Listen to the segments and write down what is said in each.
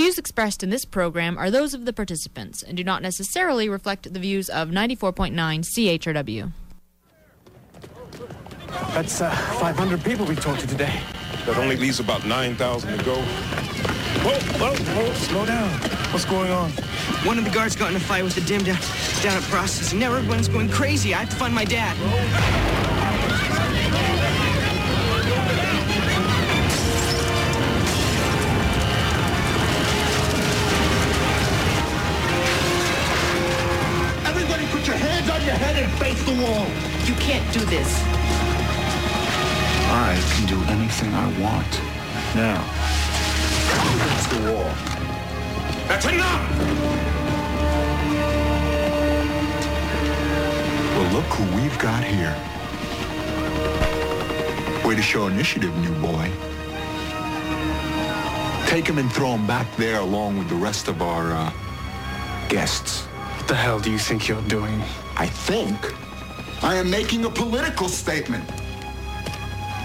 views expressed in this program are those of the participants and do not necessarily reflect the views of 94.9 CHRW. That's uh, 500 people we talked to today. That only leaves about 9,000 to go. Whoa, whoa, whoa, slow down. What's going on? One of the guards got in a fight with the dim down, down at processing. Now everyone's going crazy. I have to find my dad. Everybody the wall. You can't do this. I can do anything I want. Now, against the wall. That's enough! Well, look who we've got here. Way to show initiative, new boy. Take him and throw him back there along with the rest of our, uh, guests. What the hell do you think you're doing? I think I am making a political statement.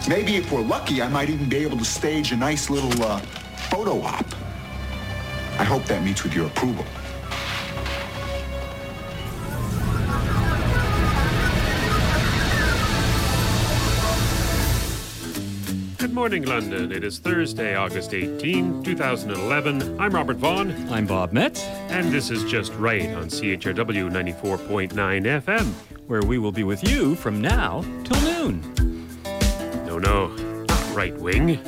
Maybe if we're lucky, I might even be able to stage a nice little uh, photo op. I hope that meets with your approval. Morning, London. It is Thursday, August 18, 2011. I'm Robert Vaughn, I'm Bob Metz, and this is Just Right on CHRW 94.9 FM. where we will be with you from now till noon. No, no, not right wing.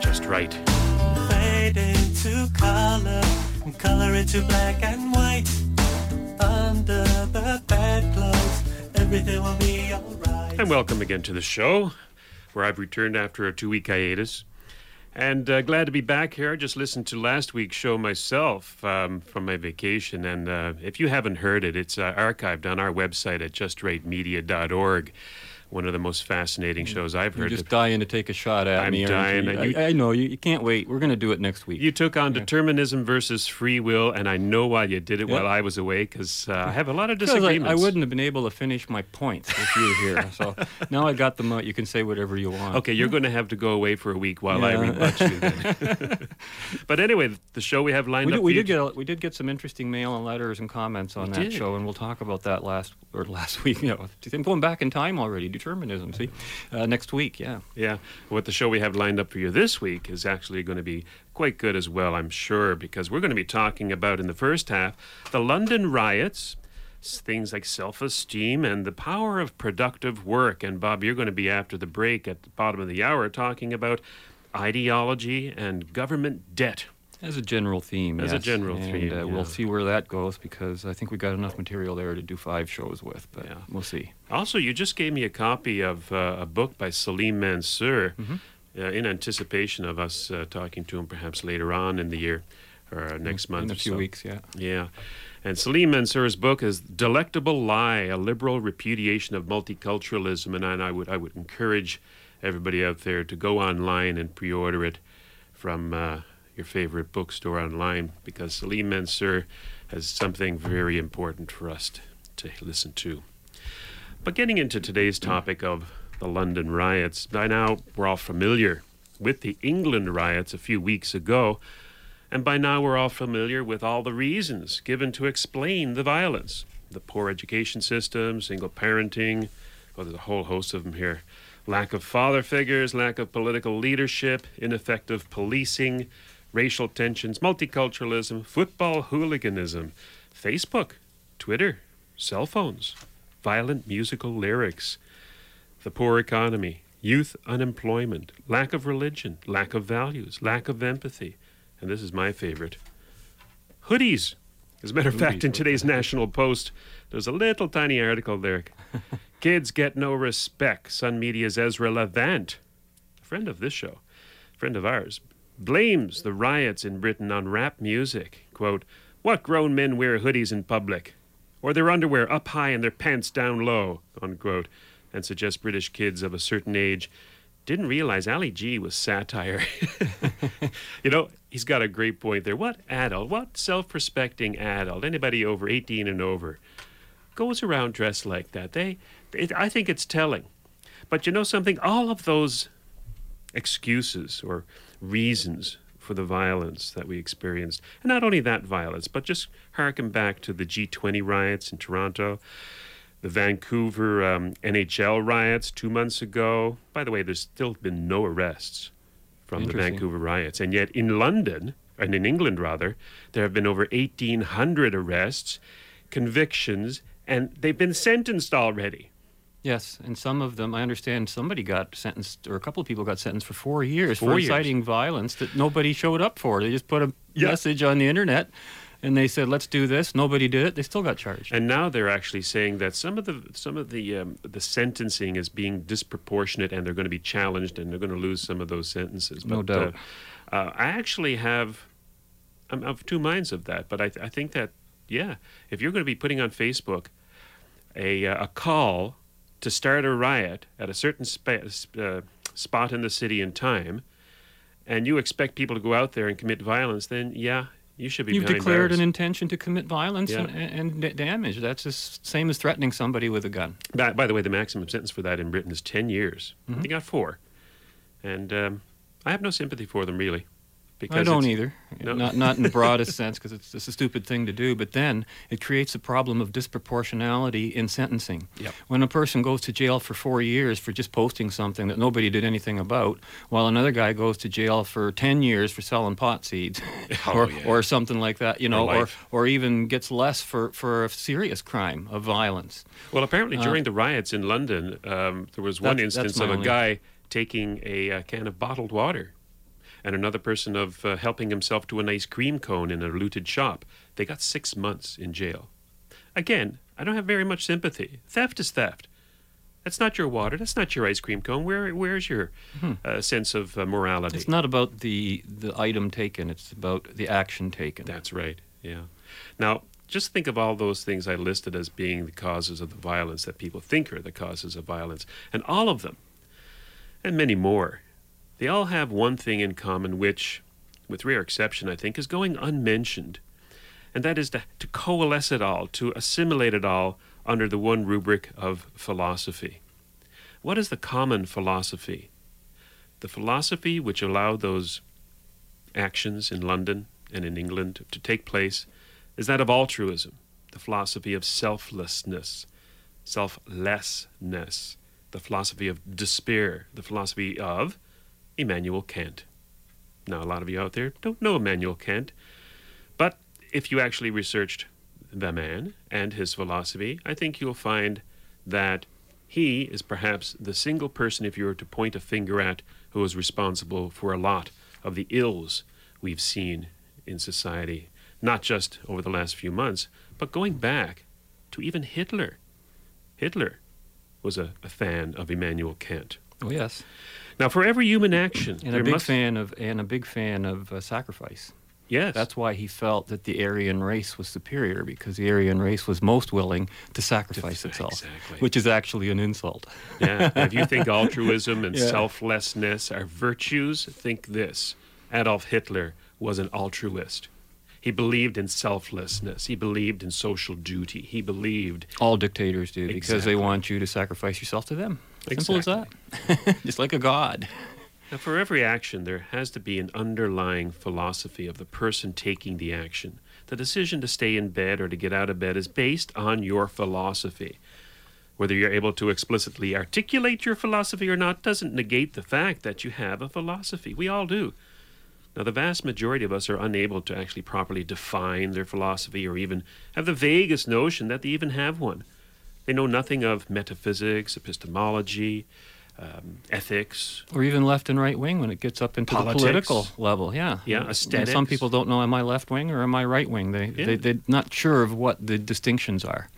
Just right. fade into color and color into black and white. Under the bedclothes, everything will be alright. And welcome again to the show, where I've returned after a two week hiatus. And uh, glad to be back here. I just listened to last week's show myself um, from my vacation. And uh, if you haven't heard it, it's uh, archived on our website at justrightmedia.org. One of the most fascinating shows I've You're heard. just dying to take a shot at I'm me. dying. you? I, I know you, you can't wait. We're going to do it next week. You took on determinism versus free will, and I know why you did it Yeah. while I was away because uh, I have a lot of Because I, disagreements. I wouldn't have been able to finish my points if you were here. So now I got them out. You can say whatever you want. Okay, you're going to have to go away for a week while I Yeah. rebut you. Then. but anyway, the show we have lined We up. did, we did get a, we did get some interesting mail and letters and comments on We that did. show, and we'll talk about that last or last week. You know, I'm going back in time already. Determinism. See, uh, next week. Yeah. Yeah, what the show we have lined up for you this week is actually going to be quite good as well, I'm sure, because we're going to be talking about in the first half the London riots, things like self esteem, and the power of productive work. And Bob, you're going to be after the break at the bottom of the hour talking about ideology and government debt. As a general theme, As a yes. general and, theme, uh, yeah. we'll see where that goes because I think we got enough material there to do five shows with. But Yeah. we'll see. Also, you just gave me a copy of uh, a book by Salim Mansur uh, in anticipation of us uh, talking to him perhaps later on in the year or uh, next month in a few so. weeks. Yeah. Yeah. And Salim Mansur's book is Delectable Lie, a liberal repudiation of multiculturalism. And I, I would I would encourage everybody out there to go online and pre-order it from uh, your favorite bookstore online because Salim Mansur has something very important for us t- to listen to. But getting into today's topic of the London riots, by now we're all familiar with the England riots a few weeks ago. And by now, we're all familiar with all the reasons given to explain the violence the poor education system, single parenting, well, there's a whole host of them here. Lack of father figures, lack of political leadership, ineffective policing, racial tensions, multiculturalism, football hooliganism, Facebook, Twitter, cell phones, violent musical lyrics, the poor economy, youth unemployment, lack of religion, lack of values, lack of empathy, and this is my favorite hoodies. As a matter of fact, in today's National Post, there's a little tiny article there. Kids get no respect. Sun Media's Ezra Levant, a friend of this show, friend of ours, blames the riots in Britain on rap music. Quote, What grown men wear hoodies in public? Or their underwear up high and their pants down low, unquote, and suggests British kids of a certain age didn't realize Ali G was satire. you know, he's got a great point there. What adult, what self respecting adult, anybody over 18 and over, goes around dressed like that? They, it, I think it's telling. But you know something? All of those excuses or reasons for the violence that we experienced. And not only that violence, but just harken back to the G20 riots in Toronto, the Vancouver um, NHL riots two months ago. By the way, there's still been no arrests from the Vancouver riots. And yet in London, and in England rather, there have been over 1,800 arrests, convictions, and they've been sentenced already. Yes, and some of them, I understand somebody got sentenced, or a couple of people got sentenced for four years Four for years. inciting violence that nobody showed up for. They just put a message on the internet and they said, let's do this. Nobody did it. They still got charged. And now they're actually saying that some of the some of the um, the sentencing is being disproportionate, and they're going to be challenged, and they're going to lose some of those sentences. No doubt. Uh, uh, I actually have, I'm of two minds of that. But I, I think that yeah, if you're going to be putting on Facebook a uh, a call to start a riot at a certain spa- uh, spot in the city and time, and you expect people to go out there and commit violence, then yeah, you should be. You've declared bars. an intention to commit violence Yeah. and, and, damage. That's the same as threatening somebody with a gun. By, by the way, the maximum sentence for that in Britain is 10 years. Mm-hmm. They got four. And um, I have no sympathy for them, really. Because I don't either. No. Not not in the broadest sense because it's, it's a stupid thing to do. But then it creates a problem of disproportionality in sentencing. Yep. When a person goes to jail for four years for just posting something that nobody did anything about, while another guy goes to jail for ten years for selling pot seeds, Oh, or yeah. or something like that, you know, or life. or even gets less for for a serious crime of violence. Well, apparently Uh, during the riots in London, um, there was one That's- that's instance of a guy taking a, uh can of bottled water and another person of uh, helping himself to an ice cream cone in a looted shop. They got six months in jail. Again, I don't have very much sympathy. Theft is theft. That's not your water. That's not your ice cream cone. Where, where's your uh, sense of uh, morality? Hmm. It's not about the the item taken; it's about the action taken. That's right. Yeah. Now, just think of all those things I listed as being the causes of the violence that people think are the causes of violence, and all of them, and many more, they all have one thing in common, which, with rare exception, I think, is going unmentioned, and that is to, to coalesce it all, to assimilate it all under the one rubric of philosophy. What is the common philosophy? The philosophy which allowed those actions in London and in England to take place is that of altruism, the philosophy of selflessness, selflessness, the philosophy of despair, the philosophy of Immanuel Kant. Now, a lot of you out there don't know Immanuel Kant, but if you actually researched the man and his philosophy, I think you'll find that he is perhaps the single person, if you were to point a finger at, who is responsible for a lot of the ills we've seen in society, not just over the last few months, but going back to even Hitler. Hitler was a, a fan of Immanuel Kant. Oh yes, Now, for every human action, and a big must, fan of and a big fan of uh, sacrifice. yes, That's why he felt that the Aryan race was superior because the Aryan race was most willing to sacrifice itself, exactly. which is actually an insult. Yeah. if you think altruism and Yeah. selflessness are virtues, think this Adolf Hitler was an altruist. He believed in selflessness. He believed in social duty. He believed. All dictators do because they want you to sacrifice yourself to them. Simple as that. Just like a god. Now, for every action, there has to be an underlying philosophy of the person taking the action. The decision to stay in bed or to get out of bed is based on your philosophy. Whether you're able to explicitly articulate your philosophy or not doesn't negate the fact that you have a philosophy. We all do. Now, the vast majority of us are unable to actually properly define their philosophy or even have the vaguest notion that they even have one. They know nothing of metaphysics, epistemology, um, ethics, Or even left and right wing when it gets up into Politics. the political level. Yeah. Yeah, And Some people don't know am I left wing or am I right wing. They, Yeah. they they're not sure of what the distinctions are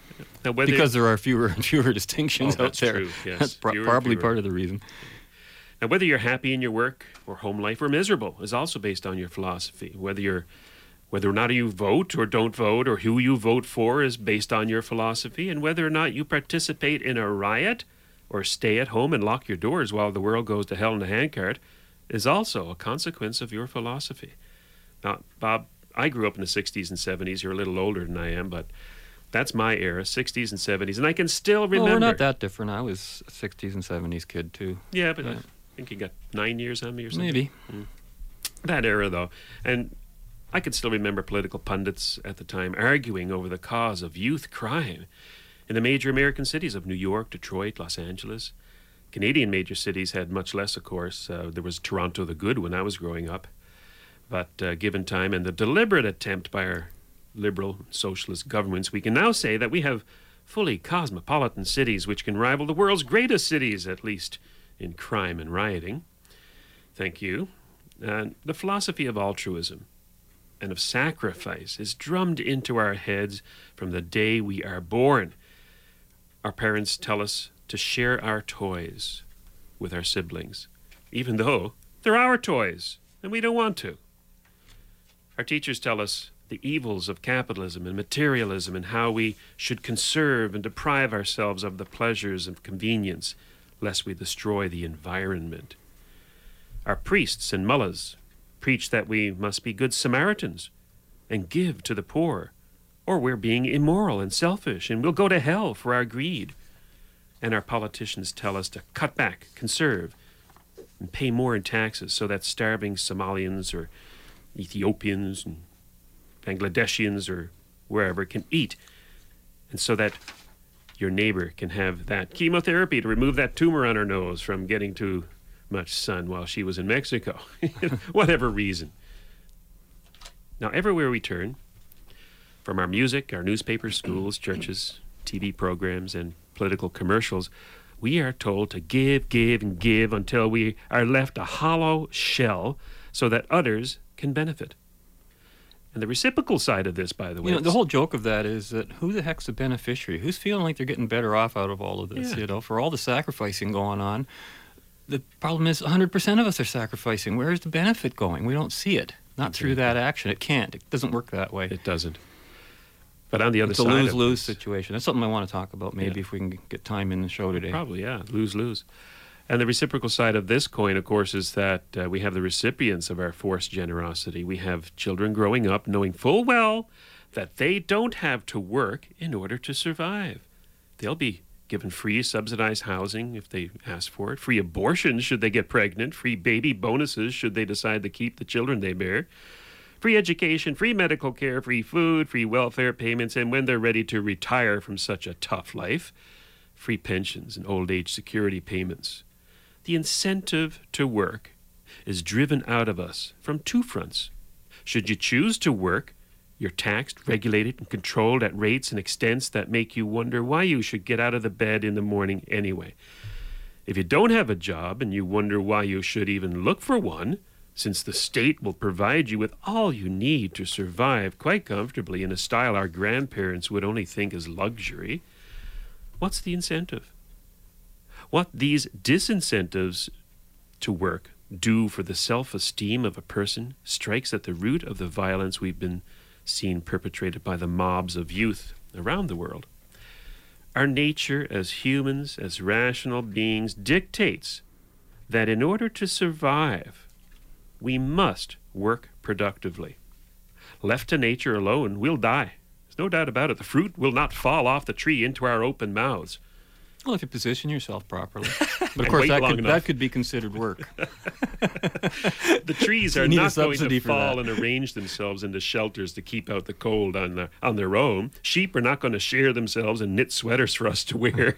Now, whether because there are fewer and fewer distinctions Oh, out that's there. true, yes. That's pro- probably part of the reason. Now, whether you're happy in your work or home life or miserable is also based on your philosophy. Whether you're whether or not you vote or don't vote or who you vote for is based on your philosophy, and whether or not you participate in a riot or stay at home and lock your doors while the world goes to hell in a handcart is also a consequence of your philosophy. Now, Bob, I grew up in the 60s and 70s. You're a little older than I am, but that's my era, 60s and 70s, and I can still remember. Well, we're not that different. I was a 60s and 70s kid too. Yeah, but I think you got nine years on me or something. Maybe. Hmm. that era, though, and I can still remember political pundits at the time arguing over the cause of youth crime in the major American cities of New York, Detroit, Los Angeles. Canadian major cities had much less, of course. Uh, there was Toronto the Good when I was growing up. But uh, given time and the deliberate attempt by our liberal socialist governments, we can now say that we have fully cosmopolitan cities which can rival the world's greatest cities, at least in crime and rioting. Thank you. And the philosophy of altruism and of sacrifice is drummed into our heads from the day we are born. Our parents tell us to share our toys with our siblings, even though they're our toys and we don't want to. Our teachers tell us the evils of capitalism and materialism and how we should conserve and deprive ourselves of the pleasures of convenience lest we destroy the environment. Our priests and mullahs preach that we must be good Samaritans and give to the poor, or we're being immoral and selfish and we'll go to hell for our greed. And our politicians tell us to cut back, conserve, and pay more in taxes so that starving Somalians or Ethiopians and Bangladeshians or wherever can eat, and so that your neighbor can have that chemotherapy to remove that tumor on her nose from getting too much sun while she was in Mexico, whatever reason. Now, everywhere we turn, from our music, our newspapers, schools, churches, TV programs, and political commercials, we are told to give, give, and give until we are left a hollow shell so that others can benefit. And the reciprocal side of this, by the way, You know, the whole joke of that is that who the heck's the beneficiary? Who's feeling like they're getting better off out of all of this? Yeah. You know, for all the sacrificing going on. The problem is 100% of us are sacrificing. Where is the benefit going? We don't see it. Not through that action. It can't. It doesn't work that way. it doesn't. But on the other It's a side, lose of lose this- situation. That's something I want to talk about maybe Yeah. if we can get time in the show today. Probably, yeah. Lose lose. And the reciprocal side of this coin, of course, is that uh, we have the recipients of our forced generosity. We have children growing up knowing full well that they don't have to work in order to survive. They'll be given free subsidized housing if they ask for it, free abortions should they get pregnant, free baby bonuses should they decide to keep the children they bear, free education, free medical care, free food, free welfare payments, and when they're ready to retire from such a tough life, free pensions and old age security payments. The incentive to work is driven out of us from two fronts. Should you choose to work, you're taxed, regulated, and controlled at rates and extents that make you wonder why you should get out of the bed in the morning anyway. If you don't have a job and you wonder why you should even look for one, since the state will provide you with all you need to survive quite comfortably in a style our grandparents would only think is luxury, what's the incentive? What these disincentives to work do for the self esteem of a person strikes at the root of the violence we've been seeing perpetrated by the mobs of youth around the world. Our nature as humans, as rational beings, dictates that in order to survive, we must work productively. Left to nature alone, we'll die. There's no doubt about it. The fruit will not fall off the tree into our open mouths. Well, if you position yourself properly. But of course, that could, enough. that could be considered work. the trees are not going to fall and arrange themselves into shelters to keep out the cold on their, on their own. Sheep are not going to share themselves and knit sweaters for us to wear.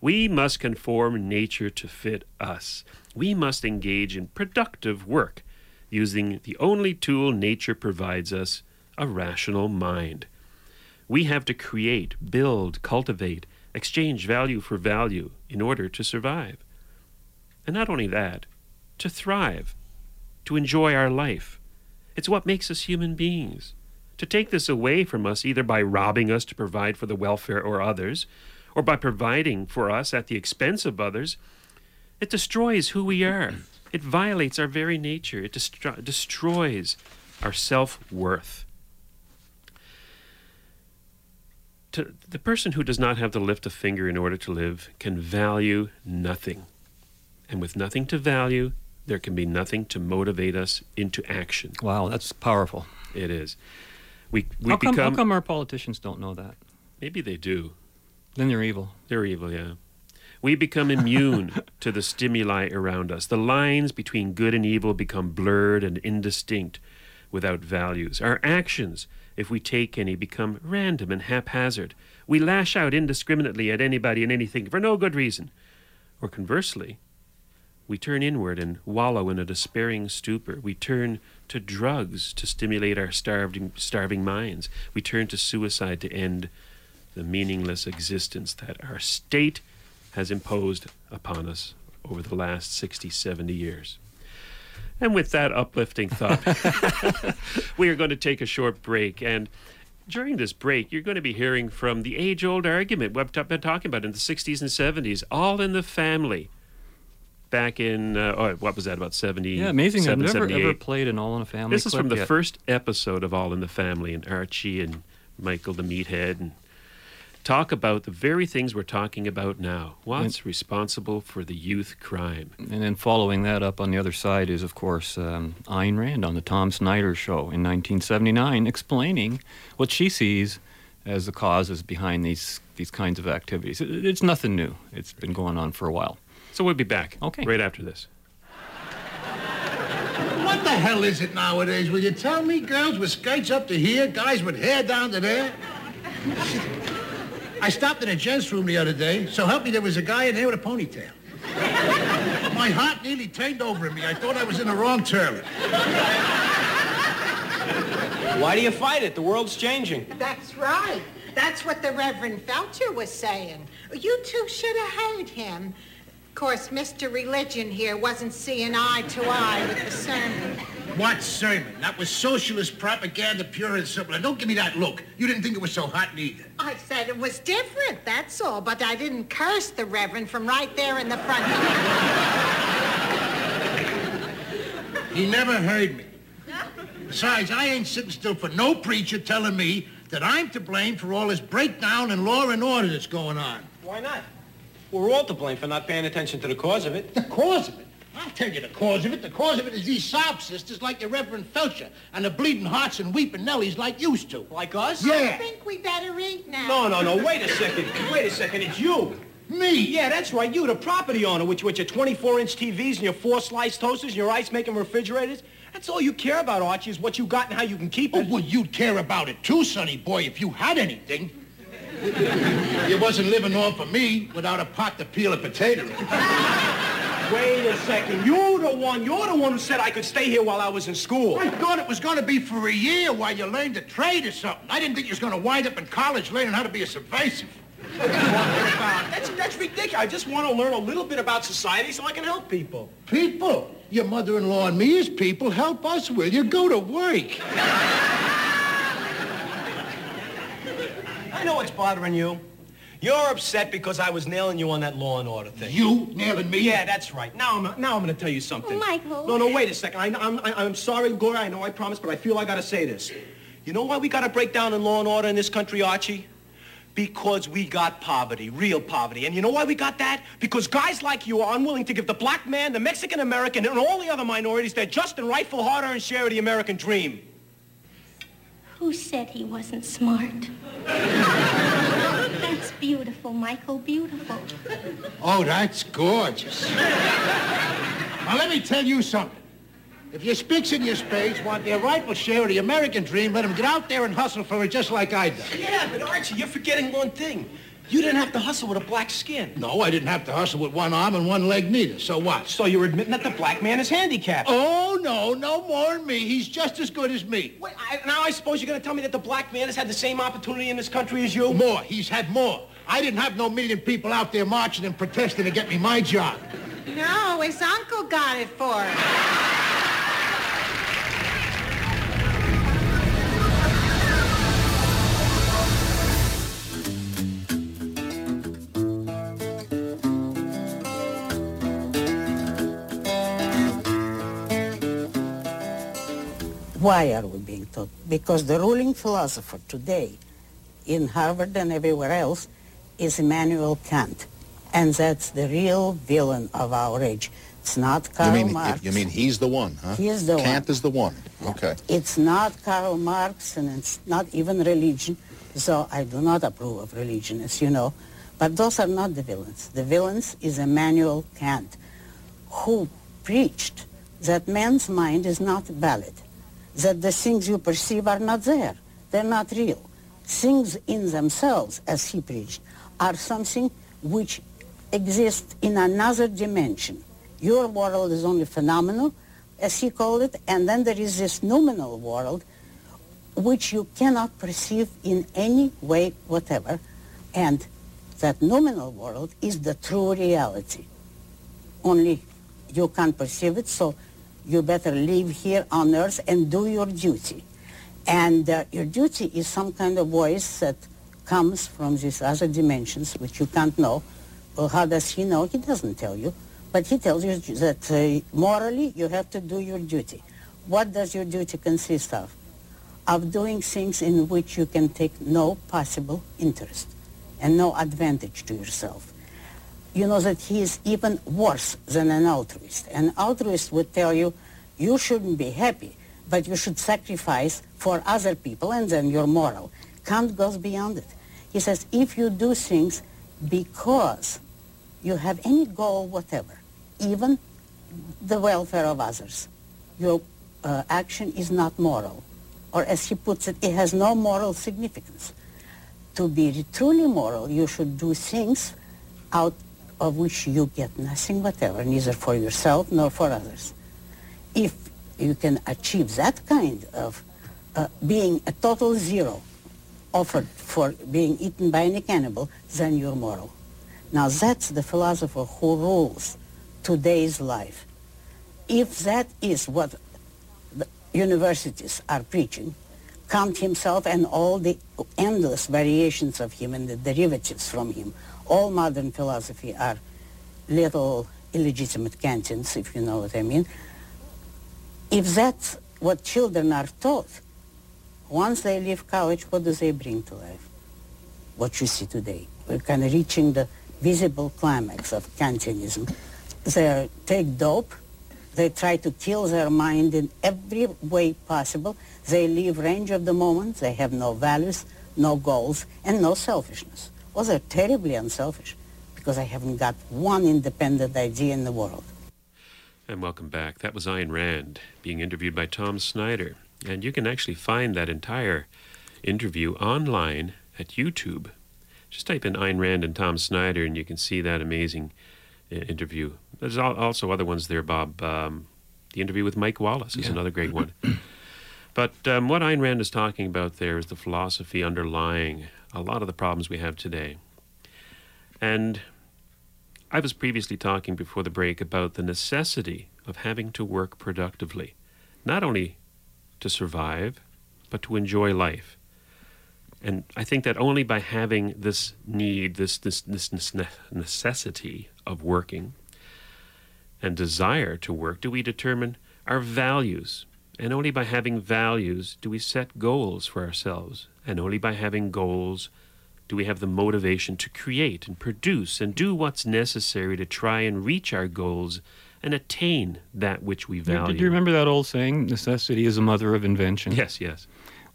we must conform nature to fit us. We must engage in productive work using the only tool nature provides us a rational mind. We have to create, build, cultivate, exchange value for value in order to survive. And not only that, to thrive, to enjoy our life. It's what makes us human beings. To take this away from us, either by robbing us to provide for the welfare or others, or by providing for us at the expense of others, it destroys who we are. It violates our very nature. It destro- destroys our self worth. To, the person who does not have to lift a finger in order to live can value nothing. And with nothing to value, there can be nothing to motivate us into action. Wow, that's powerful. It is. We, we How come, become. how come our politicians don't know that? Maybe they do. Then they're evil. They're evil, yeah. We become immune to the stimuli around us. The lines between good and evil become blurred and indistinct without values. Our actions, if we take any, become random and haphazard. We lash out indiscriminately at anybody and anything for no good reason. Or conversely, we turn inward and wallow in a despairing stupor. We turn to drugs to stimulate our starving, starving minds. We turn to suicide to end the meaningless existence that our state has imposed upon us over the last 60, 70 years. And with that uplifting thought, we are going to take a short break. And during this break, you're going to be hearing from the age old argument we've been talking about in the 60s and 70s, all in the family. Back in, uh, oh, what was that, about 70? Yeah, amazing. I've never ever played an All in a Family. This is from the yet. first episode of All in the Family, and Archie and Michael the Meathead, and talk about the very things we're talking about now. What's responsible for the youth crime? And then following that up on the other side is, of course, um, Ayn Rand on the Tom Snyder show in 1979, explaining what she sees as the causes behind these these kinds of activities. It- it's nothing new. It's been going on for a while. So we'll be back Okay. right after this. What the hell is it nowadays? Will you tell me? Girls with skirts up to here, guys with hair down to there? I stopped in a gents' room the other day. So help me, there was a guy in there with a ponytail. My heart nearly turned over in me. I thought I was in the wrong toilet. Why do you fight it? The world's changing. That's right. That's what the Reverend Felcher was saying. You two should have heard him. Of course, Mr. Religion here wasn't seeing eye to eye with the sermon. What sermon? That was socialist propaganda, pure and simple. And don't give me that look. You didn't think it was so hot neither. I said it was different, that's all, but I didn't curse the Reverend from right there in the front. He never heard me. Besides, I ain't sitting still for no preacher telling me that I'm to blame for all this breakdown in law and order that's going on. Why not? We're all to blame for not paying attention to the cause of it. The cause of it? I'll tell you the cause of it. The cause of it is these sob sisters like the Reverend Felcher and the bleeding hearts and weeping Nellies like used to. Like us? Yeah. I think we better eat now. No, no, no. Wait a second. Wait a second. It's you. Me? Yeah, that's right. You, the property owner, with, with your 24-inch TVs and your four-slice toasters and your ice-making refrigerators. That's all you care about, Archie, is what you got and how you can keep it. Oh, it. well, you'd care about it too, sonny boy, if you had anything. You wasn't living off of me without a pot to peel a potato. Wait a second. You're the one. You're the one who said I could stay here while I was in school. I thought it was going to be for a year while you learned a trade or something. I didn't think you was going to wind up in college learning how to be a subversive. That's, that's ridiculous. I just want to learn a little bit about society so I can help people. People, your mother-in-law and me is people, help us, will you? Go to work. I know what's bothering you. You're upset because I was nailing you on that law and order thing. You nailing me? Yeah, that's right. Now I'm now I'm going to tell you something. Michael. No, no, wait a second. I, I'm I, I'm sorry, Gloria. I know I promised, but I feel I got to say this. You know why we got to break down in law and order in this country, Archie? Because we got poverty, real poverty. And you know why we got that? Because guys like you are unwilling to give the black man, the Mexican American, and all the other minorities their just and rightful hard-earned share of the American dream. Who said he wasn't smart? That's beautiful, Michael, beautiful. Oh, that's gorgeous. now, let me tell you something. If your spicks and your spades want their rightful share of the American dream, let them get out there and hustle for it just like I did. Yeah, but Archie, you're forgetting one thing. You didn't have to hustle with a black skin. No, I didn't have to hustle with one arm and one leg neither. So what? So you're admitting that the black man is handicapped. Oh, no, no more than me. He's just as good as me. Wait, I, now I suppose you're going to tell me that the black man has had the same opportunity in this country as you? More. He's had more. I didn't have no million people out there marching and protesting to get me my job. No, his uncle got it for him. Why are we being taught? Because the ruling philosopher today in Harvard and everywhere else is Immanuel Kant. And that's the real villain of our age. It's not Karl you mean Marx. you mean he's the one, huh? He is the Kant one. is the one. Okay. It's not Karl Marx and it's not even religion. So I do not approve of religion, as you know. But those are not the villains. The villains is Immanuel Kant, who preached that man's mind is not valid, that the things you perceive are not there, they're not real. Things in themselves, as he preached, are something which exists in another dimension. Your world is only phenomenal, as he called it, and then there is this noumenal world which you cannot perceive in any way whatever, and that noumenal world is the true reality. Only you can't perceive it, so you better live here on earth and do your duty. And uh, your duty is some kind of voice that comes from these other dimensions, which you can't know. Well, how does he know? He doesn't tell you. But he tells you that uh, morally you have to do your duty. What does your duty consist of? Of doing things in which you can take no possible interest and no advantage to yourself. You know that he is even worse than an altruist. An altruist would tell you, you shouldn't be happy, but you should sacrifice for other people and then you're moral. Kant goes beyond it. He says, if you do things because you have any goal whatever, even the welfare of others, your uh, action is not moral. Or as he puts it, it has no moral significance. To be truly moral, you should do things out of which you get nothing whatever, neither for yourself nor for others. If you can achieve that kind of uh, being a total zero offered for being eaten by any cannibal, then you're moral. Now that's the philosopher who rules today's life. If that is what the universities are preaching, Kant himself and all the endless variations of him and the derivatives from him, all modern philosophy are little illegitimate Kantians, if you know what I mean. If that's what children are taught, once they leave college, what do they bring to life? What you see today. We're kind of reaching the visible climax of Kantianism. They take dope, they try to kill their mind in every way possible. They leave range of the moment. They have no values, no goals, and no selfishness. Well, they're terribly unselfish because I haven't got one independent idea in the world. And welcome back. That was Ayn Rand being interviewed by Tom Snyder. And you can actually find that entire interview online at YouTube. Just type in Ayn Rand and Tom Snyder, and you can see that amazing uh, interview. There's also other ones there, Bob. Um, the interview with Mike Wallace is Yeah. another great one. but um, what Ayn Rand is talking about there is the philosophy underlying a lot of the problems we have today. And I was previously talking before the break about the necessity of having to work productively, not only to survive, but to enjoy life. And I think that only by having this need, this, this, this necessity of working and desire to work, do we determine our values. And only by having values do we set goals for ourselves. And only by having goals do we have the motivation to create and produce and do what's necessary to try and reach our goals and attain that which we value. Do you remember that old saying, necessity is the mother of invention? Yes, yes.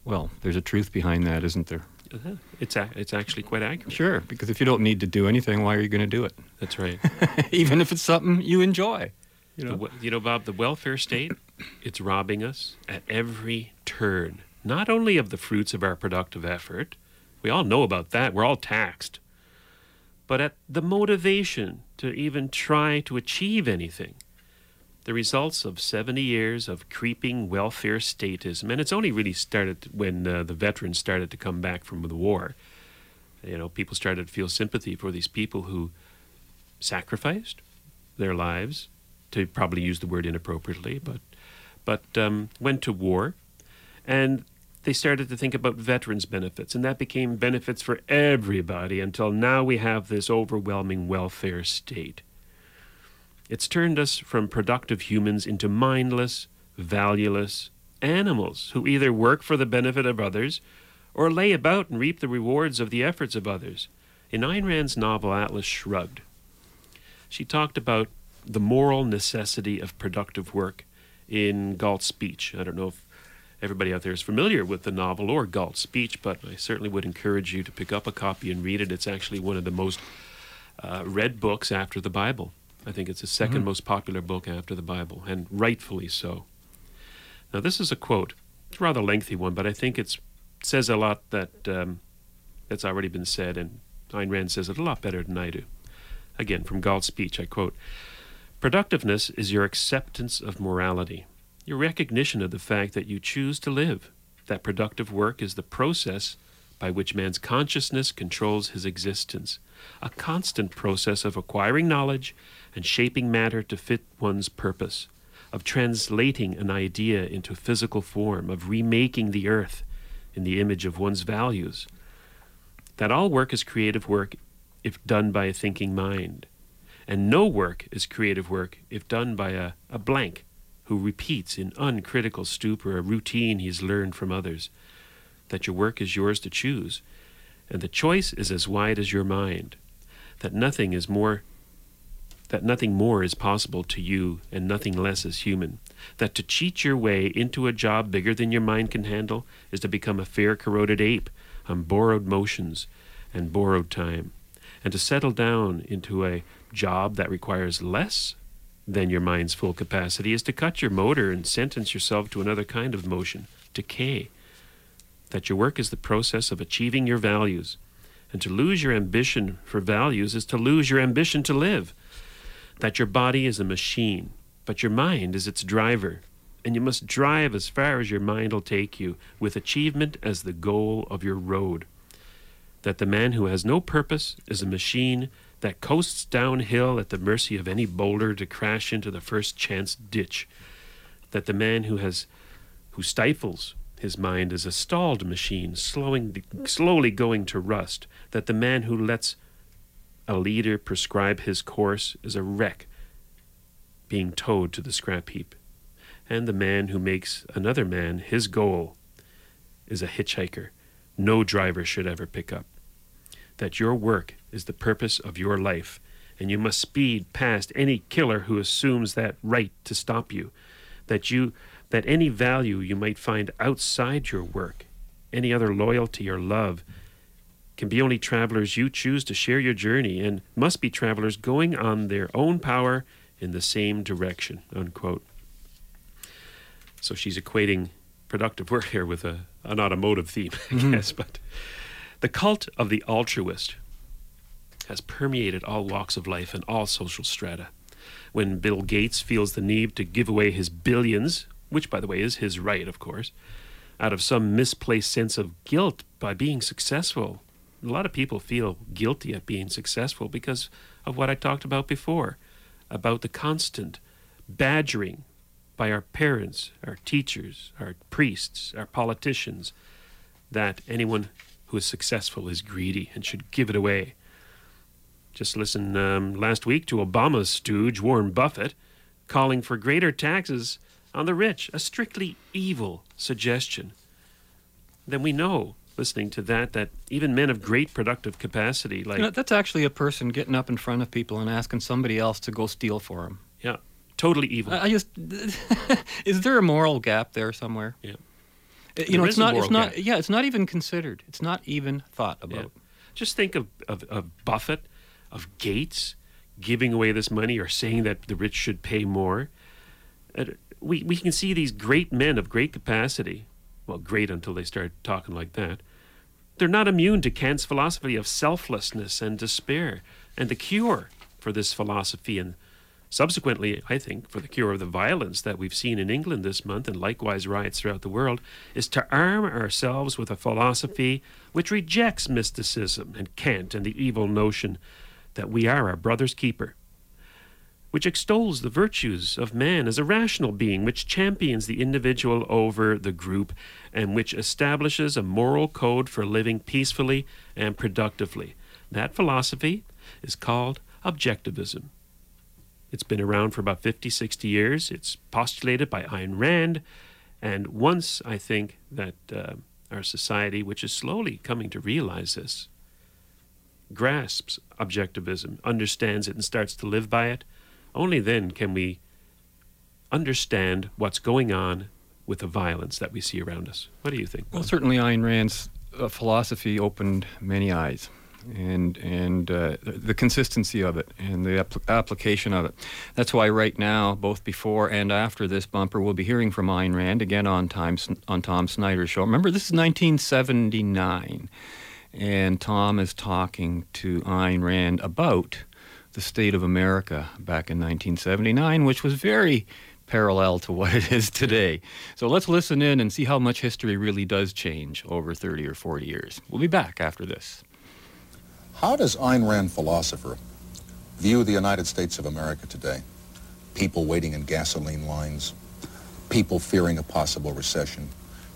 Well, there's a truth behind that, isn't there? Uh-huh. It's a, it's actually quite accurate. Sure, because if you don't need to do anything, why are you going to do it? That's right. Even if it's something you enjoy. You know? we- you know, Bob, the welfare state, it's robbing us at every turn, not only of the fruits of our productive effort. We all know about that. We're all taxed. But at the motivation to even try to achieve anything. The results of 70 years of creeping welfare statism, and it's only really started when uh, the veterans started to come back from the war. You know, people started to feel sympathy for these people who sacrificed their lives to probably use the word inappropriately, but but um, went to war, and they started to think about veterans benefits, and that became benefits for everybody until now we have this overwhelming welfare state. It's turned us from productive humans into mindless, valueless animals who either work for the benefit of others or lay about and reap the rewards of the efforts of others. In Ayn Rand's novel Atlas Shrugged, she talked about the moral necessity of productive work in Galt's speech. I don't know if everybody out there is familiar with the novel or Galt's speech, but I certainly would encourage you to pick up a copy and read it. It's actually one of the most uh, read books after the Bible. I think it's the 2nd Mhm. most popular book after the Bible, and rightfully so. Now, this is a quote. It's a rather lengthy one, but I think it says a lot that um, that's already been said, and Ayn Rand says it a lot better than I do. Again, from Galt's speech, I quote Productiveness is your acceptance of morality, your recognition of the fact that you choose to live, that productive work is the process by which man's consciousness controls his existence, a constant process of acquiring knowledge and shaping matter to fit one's purpose, of translating an idea into physical form, of remaking the earth in the image of one's values. That all work is creative work if done by a thinking mind, and no work is creative work if done by a, a blank who repeats in uncritical stupor a routine he's learned from others. That your work is yours to choose, and the choice is as wide as your mind. That nothing is more that nothing more is possible to you and nothing less is human. That to cheat your way into a job bigger than your mind can handle is to become a fair corroded ape on borrowed motions and borrowed time. And to settle down into a job that requires less than your mind's full capacity is to cut your motor and sentence yourself to another kind of motion, decay. That your work is the process of achieving your values. And to lose your ambition for values is to lose your ambition to live. That your body is a machine, but your mind is its driver. And you must drive as far as your mind will take you, with achievement as the goal of your road. That the man who has no purpose is a machine that coasts downhill at the mercy of any boulder to crash into the first chance ditch. That the man who has who stifles his mind is a stalled machine, slowing slowly going to rust. That the man who lets a leader prescribe his course is a wreck being towed to the scrap heap. And the man who makes another man his goal is a hitchhiker no driver should ever pick up. That your work is the purpose of your life, and you must speed past any killer who assumes that right to stop you. That you that any value you might find outside your work, any other loyalty or love, can be only travelers you choose to share your journey and must be travelers going on their own power in the same direction. Unquote. So she's equating productive work here with a, an automotive theme, I Mhm. guess. But the cult of the altruist has permeated all walks of life and all social strata. When Bill Gates feels the need to give away his billions, which, by the way, is his right, of course, out of some misplaced sense of guilt by being successful. A lot of people feel guilty at being successful because of what I talked about before about the constant badgering by our parents, our teachers, our priests, our politicians, that anyone who is successful is greedy and should give it away. Just listen um, last week to Obama's stooge, Warren Buffett, calling for greater taxes on the rich, a strictly evil suggestion. Then we know, listening to that, that even men of great productive capacity, like You know, that's actually a person getting up in front of people and asking somebody else to go steal for him. yeah, totally evil. I I just is there a moral gap there somewhere? Yeah. Uh, You There know, it's not. It's not. gap. Yeah, it's not even considered. It's not even thought about. Just think of, of, of Buffett, of Gates giving away this money or saying that the rich should pay more. Uh, we, we can see these great men of great capacity, well, great until they start talking like that. They're not immune to Kant's philosophy of selflessness and despair. And the cure for this philosophy, and subsequently, I think, for the cure of the violence that we've seen in England this month and likewise riots throughout the world, is to arm ourselves with a philosophy which rejects mysticism and Kant and the evil notion that we are our brother's keeper which extols the virtues of man as a rational being, which champions the individual over the group, and which establishes a moral code for living peacefully and productively. That philosophy is called objectivism. It's been around for about 50, 60 years. It's postulated by Ayn Rand. And once I think that uh, our society, which is slowly coming to realize this, grasps objectivism, understands it, and starts to live by it, only then can we understand what's going on with the violence that we see around us. What do you think? Well, certainly Ayn Rand's uh, philosophy opened many eyes, and and uh, the, the consistency of it and the apl- application of it. That's why right now, both before and after this bumper, we'll be hearing from Ayn Rand again on Time on Tom Snyder's show. Remember, this is 1979, and Tom is talking to Ayn Rand about the state of America back in 1979, which was very parallel to what it is today. So let's listen in and see how much history really does change over 30 or 40 years. We'll be back after this. How does Ayn Rand philosopher view the United States of America today? People waiting in gasoline lines, people fearing a possible recession,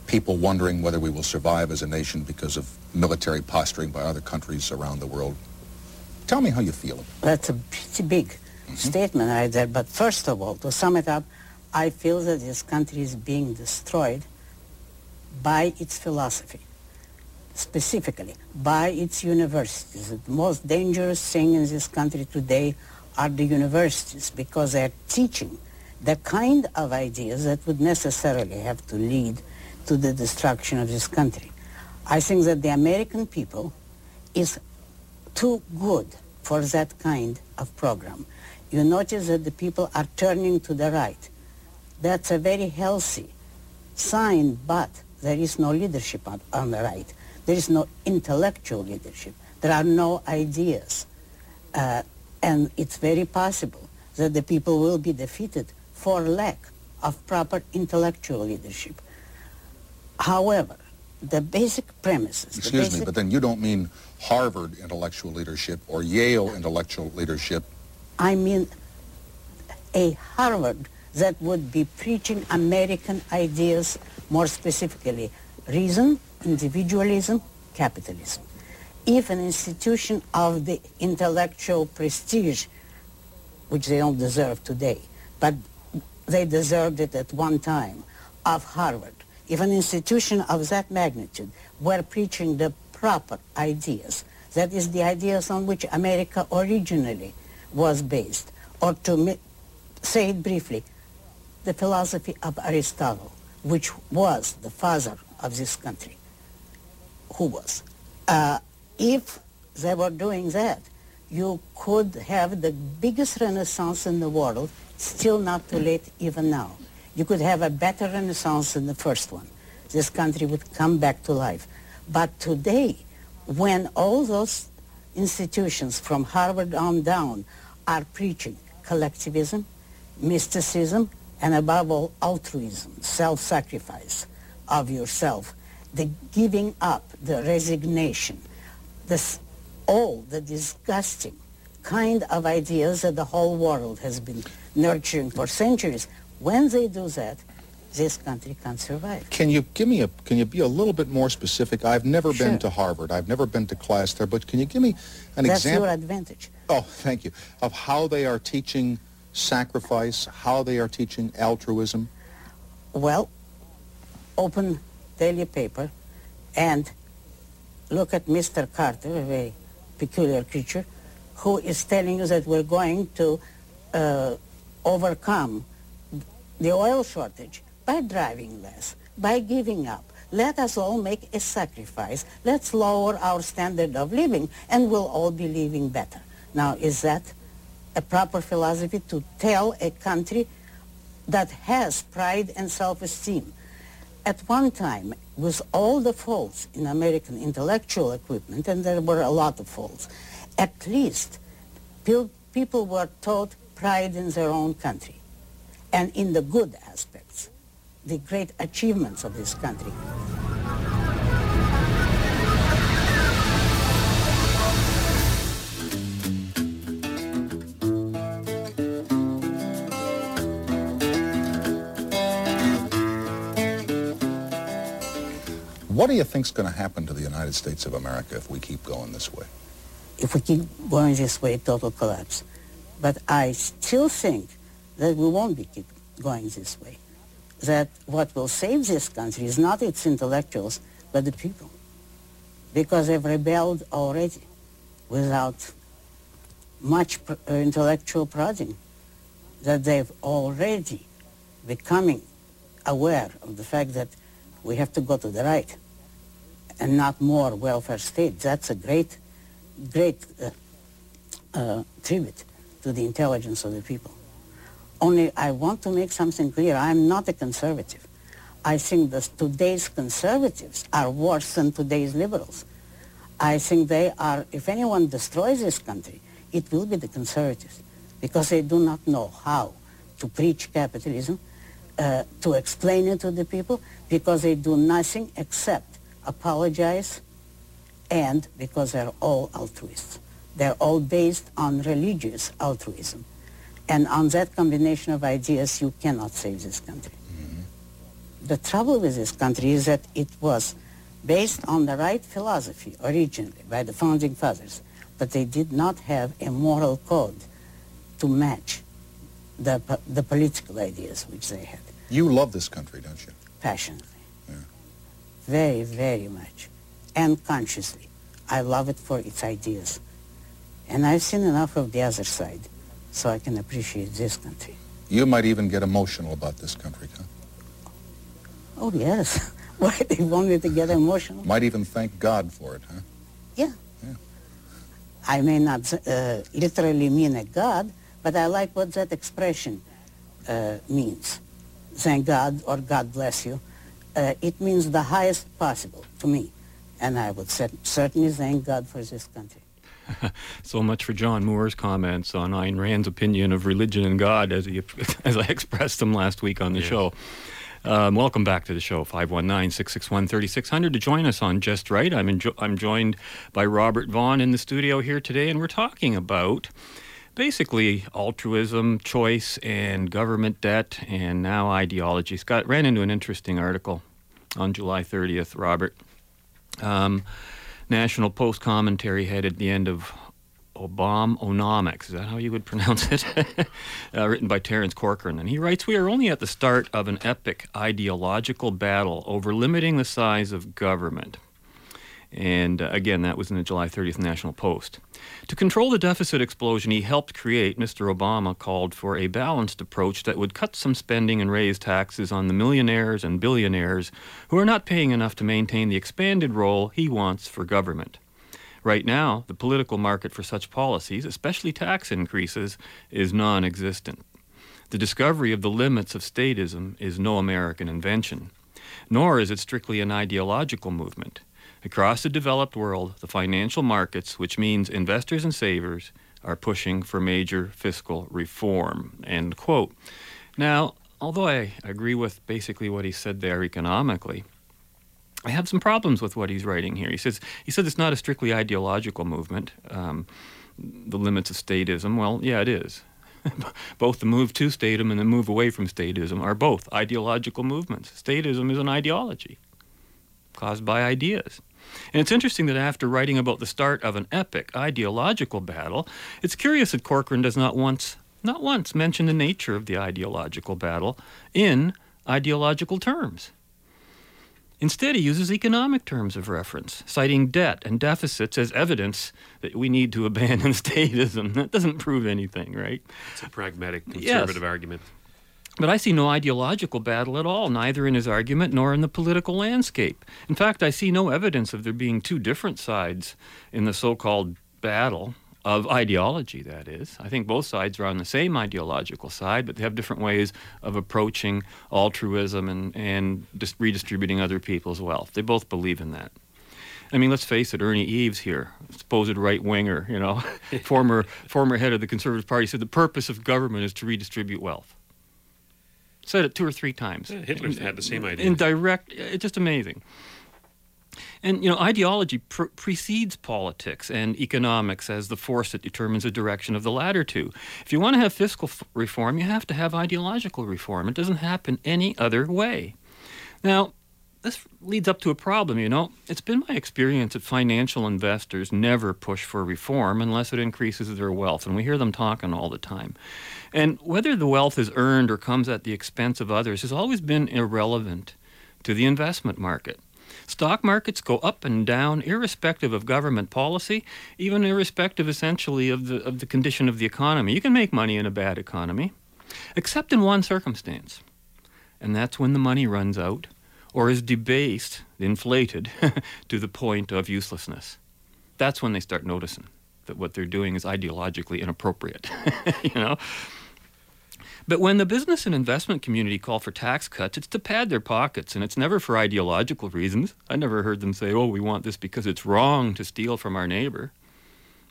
people wondering whether we will survive as a nation because of military posturing by other countries around the world. Tell me how you feel. That's a pretty big mm-hmm. statement right there. But first of all, to sum it up, I feel that this country is being destroyed by its philosophy, specifically by its universities. The most dangerous thing in this country today are the universities because they're teaching the kind of ideas that would necessarily have to lead to the destruction of this country. I think that the American people is too good for that kind of program. You notice that the people are turning to the right. That's a very healthy sign, but there is no leadership on, on the right. There is no intellectual leadership. There are no ideas. Uh, and it's very possible that the people will be defeated for lack of proper intellectual leadership. However, the basic premises. Excuse basic me, but then you don't mean Harvard intellectual leadership or Yale intellectual leadership. I mean a Harvard that would be preaching American ideas, more specifically reason, individualism, capitalism. If an institution of the intellectual prestige, which they don't deserve today, but they deserved it at one time, of Harvard, if an institution of that magnitude were preaching the proper ideas, that is the ideas on which America originally was based, or to say it briefly, the philosophy of Aristotle, which was the father of this country, who was. Uh, if they were doing that, you could have the biggest renaissance in the world, still not too late even now. You could have a better renaissance than the first one. This country would come back to life. But today, when all those institutions from Harvard on down are preaching collectivism, mysticism, and above all, altruism, self-sacrifice of yourself, the giving up, the resignation, this, all the disgusting kind of ideas that the whole world has been nurturing for centuries. When they do that, this country can survive. Can you give me a, can you be a little bit more specific? I've never Sure. been to Harvard. I've never been to class there, but can you give me an That's example? your advantage. Oh, thank you. Of how they are teaching sacrifice, how they are teaching altruism. Well, open daily paper and look at Mr. Carter, a very peculiar creature, who is telling you that we're going to uh, overcome the oil shortage by driving less, by giving up. Let us all make a sacrifice. Let's lower our standard of living, and we'll all be living better. Now, is that a proper philosophy to tell a country that has pride and self-esteem? At one time, with all the faults in American intellectual equipment, and there were a lot of faults, at least people were taught pride in their own country and in the good aspects, the great achievements of this country. What do you think is going to happen to the United States of America if we keep going this way? If we keep going this way, total collapse. But I still think that we won't be keep going this way. That what will save this country is not its intellectuals, but the people. Because they've rebelled already without much uh, intellectual prodding. That they've already becoming aware of the fact that we have to go to the right and not more welfare state. That's a great, great uh, uh, tribute to the intelligence of the people. Only I want to make something clear. I'm not a conservative. I think that today's conservatives are worse than today's liberals. I think they are, if anyone destroys this country, it will be the conservatives because they do not know how to preach capitalism, uh, to explain it to the people, because they do nothing except apologize, and because they're all altruists. They're all based on religious altruism. And on that combination of ideas, you cannot save this country. Mm-hmm. The trouble with this country is that it was based on the right philosophy originally by the founding fathers, but they did not have a moral code to match the, the political ideas which they had You love this country, don't you? passionately. Very, very much. And consciously. I love it for its ideas. And I've seen enough of the other side so I can appreciate this country. You might even get emotional about this country, huh? Oh, yes. Why they want me to get emotional? Might even thank God for it, huh? Yeah. yeah. I may not uh, literally mean a God, but I like what that expression uh, means. Thank God or God bless you. Uh, it means the highest possible to me. And I would cer- certainly thank God for this country. so much for John Moore's comments on Ayn Rand's opinion of religion and God as he as I expressed them last week on the show. Um, welcome back to the show, 519-661-3600. To join us on Just Right, I'm, enjo- I'm joined by Robert Vaughn in the studio here today, and we're talking about basically altruism, choice, and government debt, and now ideology. Scott ran into an interesting article on July 30th, Robert. Um, National Post commentary had at the end of Obamanomics. Is that how you would pronounce it? uh, written by Terence Corcoran. And he writes We are only at the start of an epic ideological battle over limiting the size of government. And uh, again, that was in the July 30th National Post. To control the deficit explosion he helped create, Mr. Obama called for a balanced approach that would cut some spending and raise taxes on the millionaires and billionaires who are not paying enough to maintain the expanded role he wants for government. Right now, the political market for such policies, especially tax increases, is non existent. The discovery of the limits of statism is no American invention, nor is it strictly an ideological movement. Across the developed world, the financial markets, which means investors and savers, are pushing for major fiscal reform. End quote. Now, although I agree with basically what he said there economically, I have some problems with what he's writing here. He says he said it's not a strictly ideological movement. Um, the limits of statism. Well, yeah, it is. both the move to statism and the move away from statism are both ideological movements. Statism is an ideology caused by ideas. And it's interesting that after writing about the start of an epic ideological battle, it's curious that Corcoran does not once, not once, mention the nature of the ideological battle in ideological terms. Instead, he uses economic terms of reference, citing debt and deficits as evidence that we need to abandon statism. That doesn't prove anything, right? It's a pragmatic Yes. conservative argument. But I see no ideological battle at all, neither in his argument nor in the political landscape. In fact, I see no evidence of there being two different sides in the so called battle of ideology, that is. I think both sides are on the same ideological side, but they have different ways of approaching altruism and, and dis- redistributing other people's wealth. They both believe in that. I mean, let's face it, Ernie Eves here, supposed right winger, you know, former, former head of the Conservative Party, said the purpose of government is to redistribute wealth. Said it two or three times. Yeah, Hitler had the same idea. In direct, it's just amazing. And you know, ideology pr- precedes politics and economics as the force that determines the direction of the latter two. If you want to have fiscal f- reform, you have to have ideological reform. It doesn't happen any other way. Now, this leads up to a problem, you know. It's been my experience that financial investors never push for reform unless it increases their wealth, and we hear them talking all the time. And whether the wealth is earned or comes at the expense of others has always been irrelevant to the investment market. Stock markets go up and down irrespective of government policy, even irrespective essentially of the, of the condition of the economy. You can make money in a bad economy, except in one circumstance. and that's when the money runs out or is debased, inflated, to the point of uselessness. That's when they start noticing that what they're doing is ideologically inappropriate, you know? But when the business and investment community call for tax cuts, it's to pad their pockets, and it's never for ideological reasons. I never heard them say, oh, we want this because it's wrong to steal from our neighbor.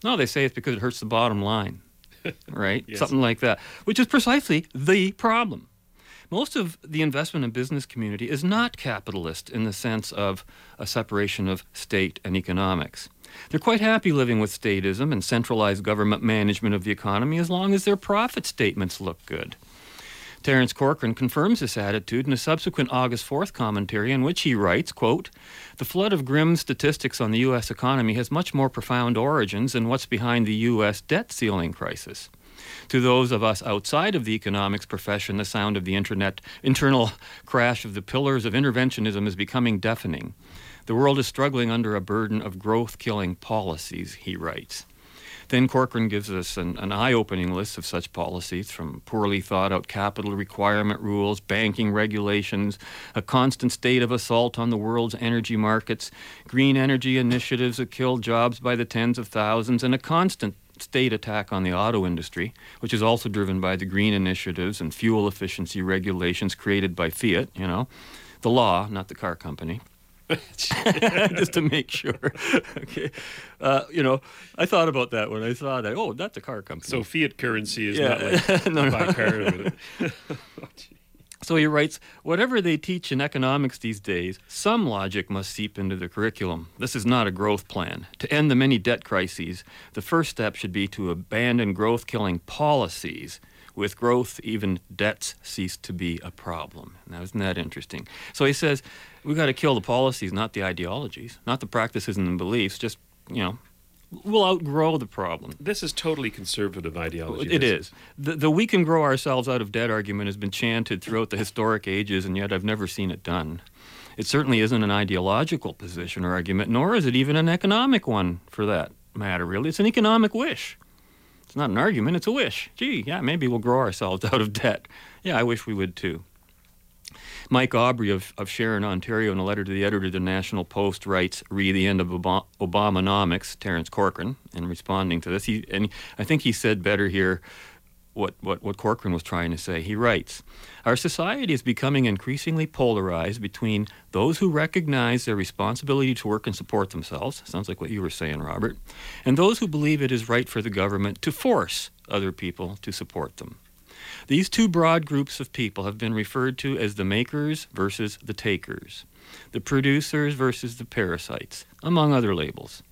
No, they say it's because it hurts the bottom line, right? Yes. Something like that, which is precisely the problem. Most of the investment and business community is not capitalist in the sense of a separation of state and economics. They're quite happy living with statism and centralized government management of the economy as long as their profit statements look good. Terence Corcoran confirms this attitude in a subsequent August 4th commentary in which he writes, quote, The flood of grim statistics on the U.S. economy has much more profound origins than what's behind the U.S. debt ceiling crisis. To those of us outside of the economics profession, the sound of the internet, internal crash of the pillars of interventionism is becoming deafening. The world is struggling under a burden of growth killing policies, he writes. Then Corcoran gives us an, an eye opening list of such policies from poorly thought out capital requirement rules, banking regulations, a constant state of assault on the world's energy markets, green energy initiatives that kill jobs by the tens of thousands, and a constant state attack on the auto industry, which is also driven by the green initiatives and fuel efficiency regulations created by Fiat, you know, the law, not the car company. just to make sure. okay, uh, you know, I thought about that when I saw that. Oh, that's a car company. So fiat currency is Yeah. not like No, no. buy car it. So he writes, whatever they teach in economics these days, some logic must seep into the curriculum. This is not a growth plan. To end the many debt crises, the first step should be to abandon growth killing policies. With growth, even debts cease to be a problem. Now, isn't that interesting? So he says, we've got to kill the policies, not the ideologies, not the practices and the beliefs. Just, you know, we'll outgrow the problem. This is totally conservative ideology. It is. The, the we can grow ourselves out of debt argument has been chanted throughout the historic ages, and yet I've never seen it done. It certainly isn't an ideological position or argument, nor is it even an economic one for that matter, really. It's an economic wish. It's not an argument, it's a wish. Gee, yeah, maybe we'll grow ourselves out of debt. Yeah, I wish we would too. Mike Aubrey of, of Sharon, Ontario, in a letter to the editor of the National Post, writes, "Read the end of Ob- Obamanomics." Terence Corcoran, in responding to this, he and I think he said better here what, what, what Corcoran was trying to say. He writes, Our society is becoming increasingly polarized between those who recognize their responsibility to work and support themselves, sounds like what you were saying, Robert, and those who believe it is right for the government to force other people to support them. These two broad groups of people have been referred to as the makers versus the takers, the producers versus the parasites, among other labels.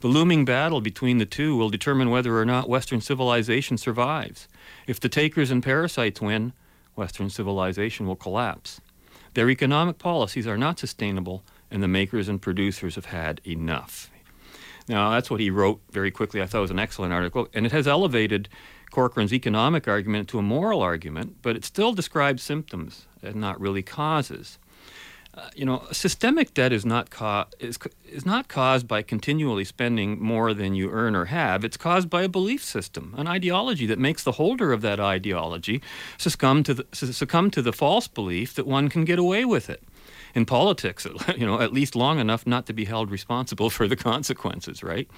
The looming battle between the two will determine whether or not Western civilization survives. If the takers and parasites win, Western civilization will collapse. Their economic policies are not sustainable, and the makers and producers have had enough. Now, that's what he wrote very quickly. I thought it was an excellent article, and it has elevated Corcoran's economic argument to a moral argument, but it still describes symptoms and not really causes. Uh, you know, systemic debt is not is, is not caused by continually spending more than you earn or have. It's caused by a belief system, an ideology that makes the holder of that ideology succumb to the, succumb to the false belief that one can get away with it. In politics, you know, at least long enough not to be held responsible for the consequences, right?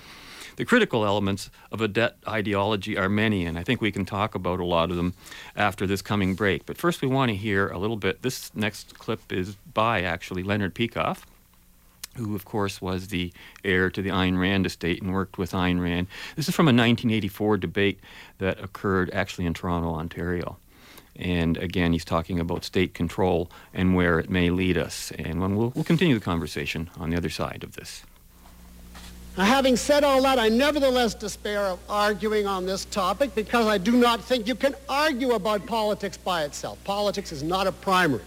The critical elements of a debt ideology are many, and I think we can talk about a lot of them after this coming break. But first, we want to hear a little bit. This next clip is by actually Leonard Peikoff, who, of course, was the heir to the Ayn Rand estate and worked with Ayn Rand. This is from a 1984 debate that occurred actually in Toronto, Ontario. And again, he's talking about state control and where it may lead us. And we'll, we'll continue the conversation on the other side of this. Now, having said all that, I nevertheless despair of arguing on this topic because I do not think you can argue about politics by itself. Politics is not a primary.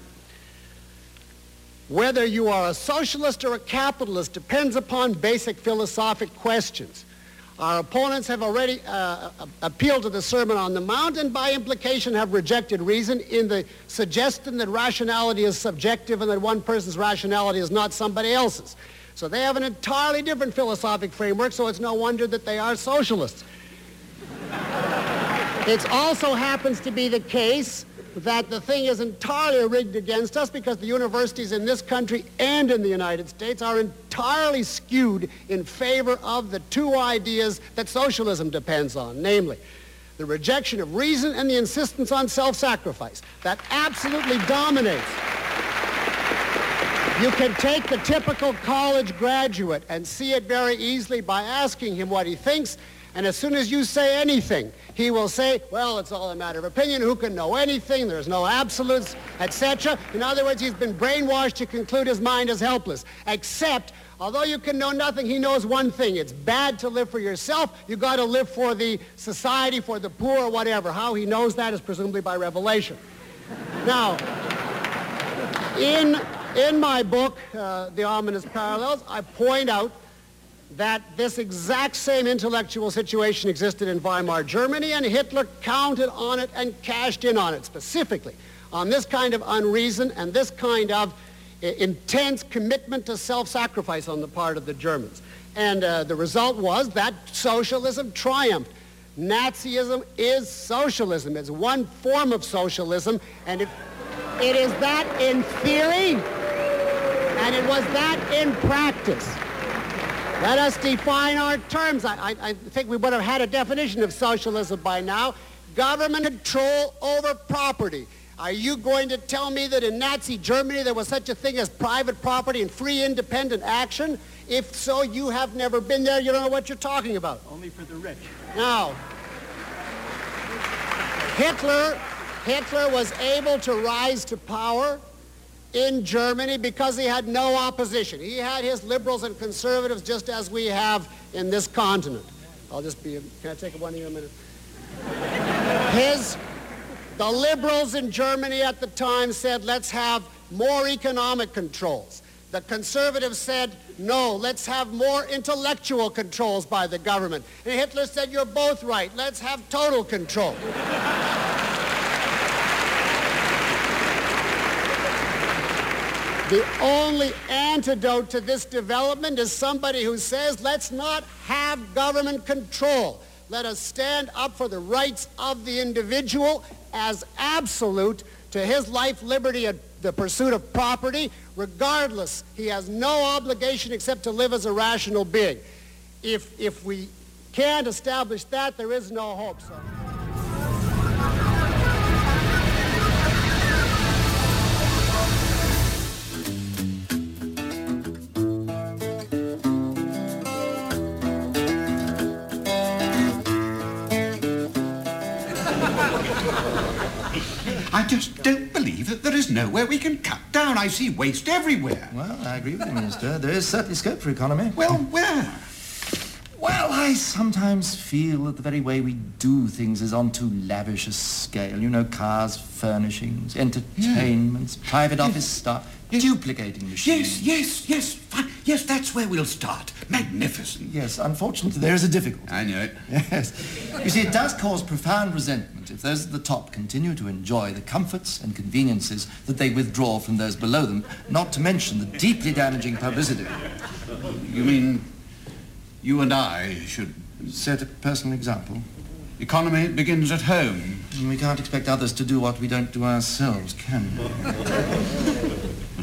Whether you are a socialist or a capitalist depends upon basic philosophic questions. Our opponents have already uh, appealed to the Sermon on the Mount and by implication have rejected reason in the suggestion that rationality is subjective and that one person's rationality is not somebody else's. So they have an entirely different philosophic framework, so it's no wonder that they are socialists. it also happens to be the case that the thing is entirely rigged against us because the universities in this country and in the United States are entirely skewed in favor of the two ideas that socialism depends on, namely the rejection of reason and the insistence on self-sacrifice. That absolutely dominates. You can take the typical college graduate and see it very easily by asking him what he thinks, and as soon as you say anything, he will say, well, it's all a matter of opinion. Who can know anything? There's no absolutes, etc. In other words, he's been brainwashed to conclude his mind is helpless. Except, although you can know nothing, he knows one thing. It's bad to live for yourself. You've got to live for the society, for the poor, or whatever. How he knows that is presumably by revelation. now, in, in my book, uh, The Ominous Parallels, I point out that this exact same intellectual situation existed in Weimar Germany, and Hitler counted on it and cashed in on it specifically on this kind of unreason and this kind of intense commitment to self-sacrifice on the part of the Germans. And uh, the result was that socialism triumphed. Nazism is socialism. It's one form of socialism, and it, it is that in theory, and it was that in practice. Let us define our terms. I, I, I, think we would have had a definition of socialism by now. Government control over property. Are you going to tell me that in Nazi Germany there was such a thing as private property and free independent action? If so, you have never been there. You don't know what you're talking about. Only for the rich. Now, Hitler, Hitler was able to rise to power in Germany because he had no opposition. He had his liberals and conservatives just as we have in this continent. I'll just be, can I take one you a minute? His, the liberals in Germany at the time said, let's have more economic controls. The conservatives said, no, let's have more intellectual controls by the government. And Hitler said, you're both right. Let's have total control. The only antidote to this development is somebody who says, let's not have government control. Let us stand up for the rights of the individual as absolute to his life, liberty, and the pursuit of property. Regardless, he has no obligation except to live as a rational being. If, if we can't establish that, there is no hope. So. I just don't believe that there is nowhere we can cut down. I see waste everywhere. Well, I agree with you, Minister. There is certainly scope for economy. Well, where? Well, I sometimes feel that the very way we do things is on too lavish a scale. You know, cars, furnishings, entertainments, yeah. private office staff, yes. duplicating machines. Yes, yes, yes. Fine. Yes, that's where we'll start. Magnificent. Yes, unfortunately, there is a difficulty. I know it. Yes. You see, it does cause profound resentment if those at the top continue to enjoy the comforts and conveniences that they withdraw from those below them, not to mention the deeply damaging publicity. You mean you and I should... Set a personal example. Economy begins at home. We can't expect others to do what we don't do ourselves, can we?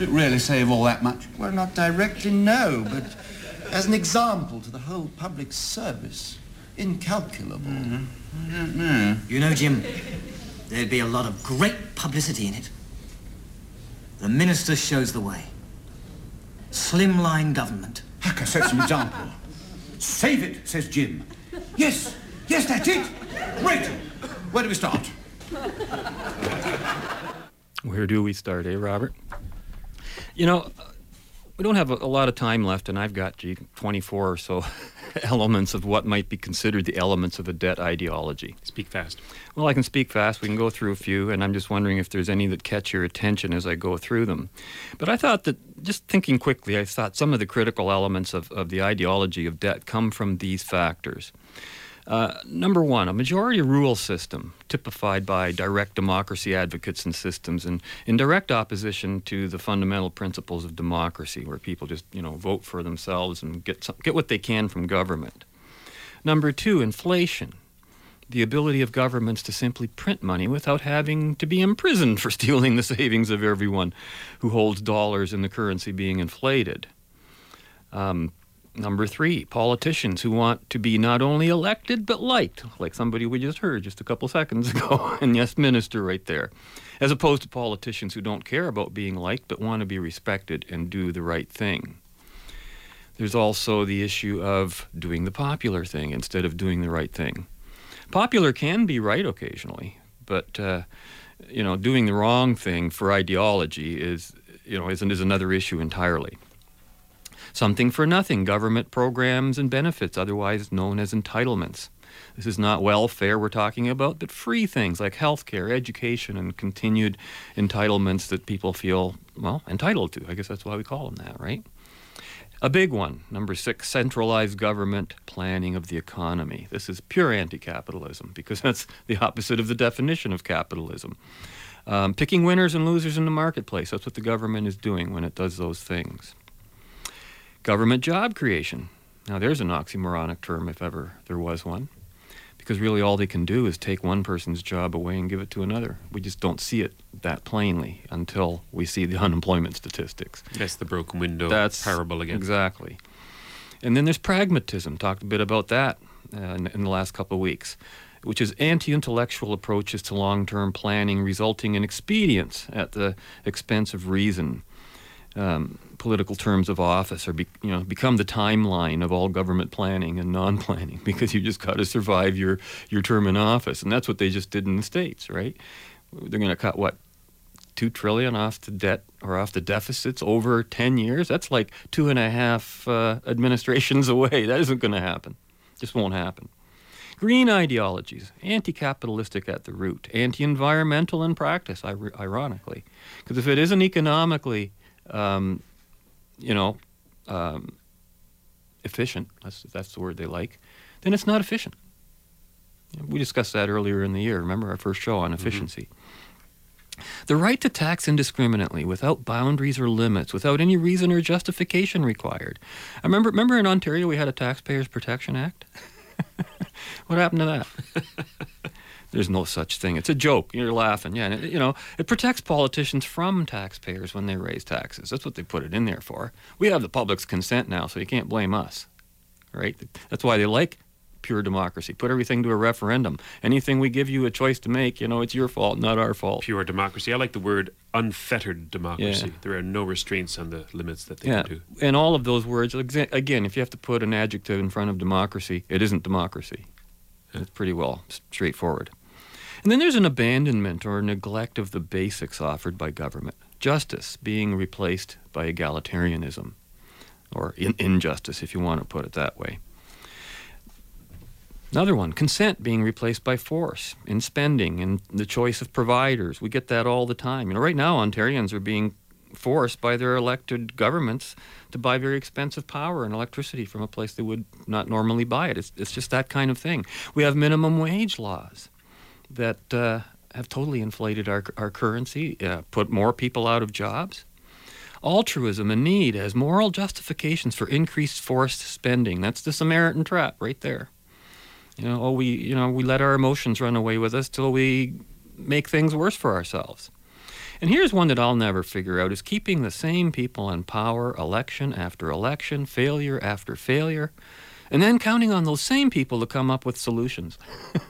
Would it really save all that much? Well, not directly, no, but as an example to the whole public service. Incalculable. Mm, I don't know. You know, Jim, there'd be a lot of great publicity in it. The minister shows the way. Slimline government. I can set some example. Save it, says Jim. Yes, yes, that's it. Great. Where do we start? Where do we start, eh, Robert? You know, we don't have a, a, lot of time left, and I've got gee, 24 or so elements of what might be considered the elements of a debt ideology. Speak fast. Well, I can speak fast. We can go through a few, and I'm just wondering if there's any that catch your attention as I go through them. But I thought that, just thinking quickly, I thought some of the critical elements of, of the ideology of debt come from these factors. Uh, number one, a majority rule system typified by direct democracy advocates and systems and in direct opposition to the fundamental principles of democracy where people just, you know, vote for themselves and get, some, get what they can from government. Number two, inflation the ability of governments to simply print money without having to be imprisoned for stealing the savings of everyone who holds dollars in the currency being inflated. Um, number three, politicians who want to be not only elected but liked, like somebody we just heard just a couple seconds ago, and yes, minister right there, as opposed to politicians who don't care about being liked but want to be respected and do the right thing. There's also the issue of doing the popular thing instead of doing the right thing. Popular can be right occasionally, but uh, you know, doing the wrong thing for ideology is you know is, is another issue entirely. Something for nothing government programs and benefits, otherwise known as entitlements. This is not welfare we're talking about, but free things like health care, education, and continued entitlements that people feel, well, entitled to. I guess that's why we call them that, right? A big one, number six, centralized government planning of the economy. This is pure anti capitalism because that's the opposite of the definition of capitalism. Um, picking winners and losers in the marketplace. That's what the government is doing when it does those things. Government job creation. Now, there's an oxymoronic term if ever there was one because really all they can do is take one person's job away and give it to another. We just don't see it that plainly until we see the unemployment statistics. That's the broken window That's parable again. Exactly. And then there's pragmatism. Talked a bit about that uh, in, in the last couple of weeks, which is anti-intellectual approaches to long-term planning, resulting in expedience at the expense of reason. Um, political terms of office or be, you know become the timeline of all government planning and non-planning because you just got to survive your your term in office. And that's what they just did in the states right? They're going to cut what two trillion off the debt or off the deficits over 10 years? That's like two and a half uh, administrations away. That isn't going to happen. Just won't happen. Green ideologies anti-capitalistic at the root anti-environmental in practice ironically. Because if it isn't economically um, you know, um, efficient, that's, that's the word they like, then it's not efficient. We discussed that earlier in the year. Remember our first show on efficiency. Mm-hmm. The right to tax indiscriminately, without boundaries or limits, without any reason or justification required. I remember, remember in Ontario we had a Taxpayers Protection Act. what happened to that? There's no such thing. It's a joke. You're laughing. Yeah, it, you know, it protects politicians from taxpayers when they raise taxes. That's what they put it in there for. We have the public's consent now, so you can't blame us. Right? That's why they like pure democracy. Put everything to a referendum. Anything we give you a choice to make, you know, it's your fault, not our fault. Pure democracy. I like the word unfettered democracy. Yeah. There are no restraints on the limits that they yeah. can do. And all of those words, again, if you have to put an adjective in front of democracy, it isn't democracy. It's pretty well straightforward. And then there's an abandonment or neglect of the basics offered by government. Justice being replaced by egalitarianism, or in- injustice, if you want to put it that way. Another one, consent being replaced by force in spending and the choice of providers. We get that all the time. You know, right now Ontarians are being forced by their elected governments to buy very expensive power and electricity from a place they would not normally buy it. It's, it's just that kind of thing. We have minimum wage laws that uh, have totally inflated our, our currency, uh, put more people out of jobs. Altruism and need as moral justifications for increased forced spending. That's the Samaritan trap right there. You know, oh, we, you know, we let our emotions run away with us till we make things worse for ourselves. And here's one that I'll never figure out is keeping the same people in power election after election, failure after failure, and then counting on those same people to come up with solutions.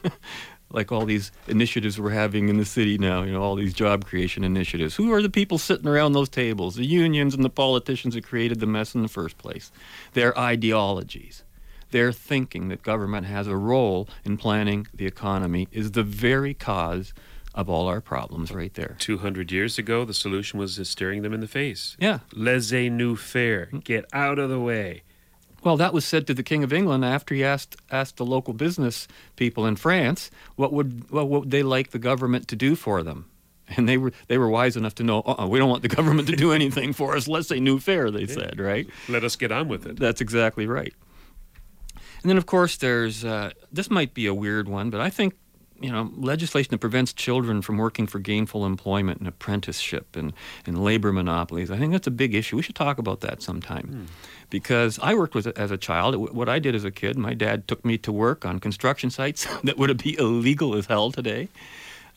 like all these initiatives we're having in the city now, you know, all these job creation initiatives. Who are the people sitting around those tables? The unions and the politicians that created the mess in the first place. Their ideologies, their thinking that government has a role in planning the economy is the very cause of all our problems right there. 200 years ago, the solution was staring them in the face. Yeah. Laissez nous faire. Mm. Get out of the way. Well, that was said to the King of England after he asked asked the local business people in France what would well, what would they like the government to do for them, and they were they were wise enough to know uh-uh, we don't want the government to do anything for us. Laissez nous faire. They yeah. said right. Let us get on with it. That's exactly right. And then of course there's uh, this might be a weird one, but I think you know, legislation that prevents children from working for gainful employment and apprenticeship and, and labor monopolies. I think that's a big issue. We should talk about that sometime. Hmm. Because I worked with as a child. What I did as a kid, my dad took me to work on construction sites that would be illegal as hell today.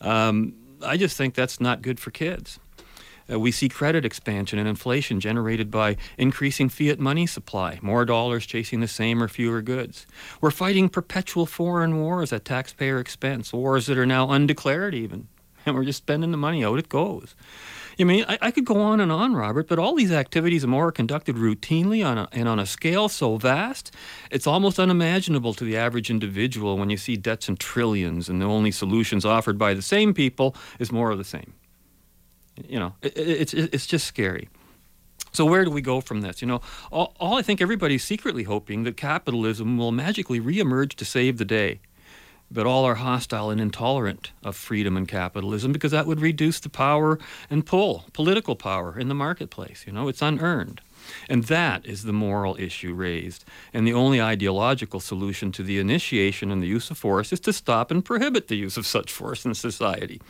Um, I just think that's not good for kids. Uh, we see credit expansion and inflation generated by increasing fiat money supply, more dollars chasing the same or fewer goods. We're fighting perpetual foreign wars at taxpayer expense, wars that are now undeclared even, and we're just spending the money out it goes. I mean, I, I could go on and on, Robert, but all these activities are more conducted routinely on a, and on a scale so vast, it's almost unimaginable to the average individual when you see debts in trillions and the only solutions offered by the same people is more of the same. You know, it, it, it's it's just scary. So where do we go from this? You know, all, all I think everybody's secretly hoping that capitalism will magically reemerge to save the day. But all are hostile and intolerant of freedom and capitalism because that would reduce the power and pull, political power in the marketplace. You know, it's unearned. And that is the moral issue raised. And the only ideological solution to the initiation and the use of force is to stop and prohibit the use of such force in society.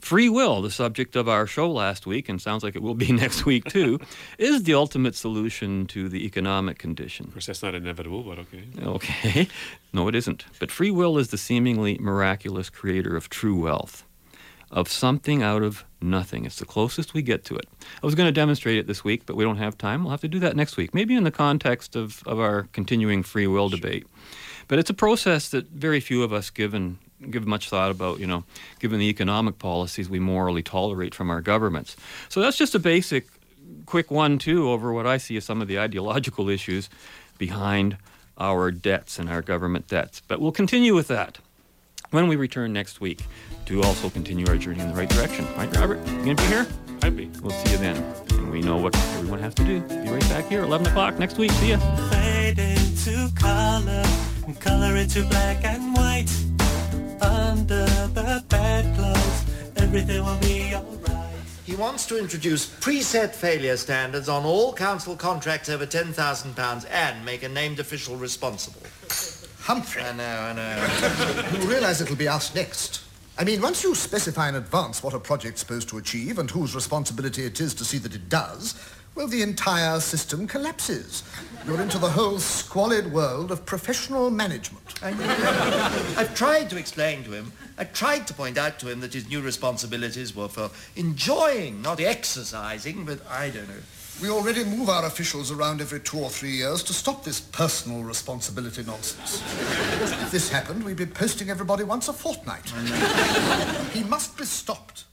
Free will, the subject of our show last week, and sounds like it will be next week too, is the ultimate solution to the economic condition. Of course, that's not inevitable, but okay. Okay. No, it isn't. But free will is the seemingly miraculous creator of true wealth, of something out of nothing. It's the closest we get to it. I was going to demonstrate it this week, but we don't have time. We'll have to do that next week, maybe in the context of, of our continuing free will debate. But it's a process that very few of us given give much thought about, you know, given the economic policies we morally tolerate from our governments. So that's just a basic, quick one, too, over what I see as some of the ideological issues behind our debts and our government debts. But we'll continue with that when we return next week to also continue our journey in the right direction. Right, Robert? You going to be here? I'd be. We'll see you then. And we know what everyone has to do. Be right back here, 11 o'clock next week. See ya. Fade into color, and color into black and white. Under the bedclothes, everything will be alright. He wants to introduce preset failure standards on all council contracts over £10,000 and make a named official responsible. Humphrey. I know, I know. You realize it'll be us next. I mean, once you specify in advance what a project's supposed to achieve and whose responsibility it is to see that it does, well, the entire system collapses. You're into the whole squalid world of professional management. I've tried to explain to him. I tried to point out to him that his new responsibilities were for enjoying, not exercising, but I don't know. We already move our officials around every two or three years to stop this personal responsibility nonsense. if this happened, we'd be posting everybody once a fortnight. he must be stopped.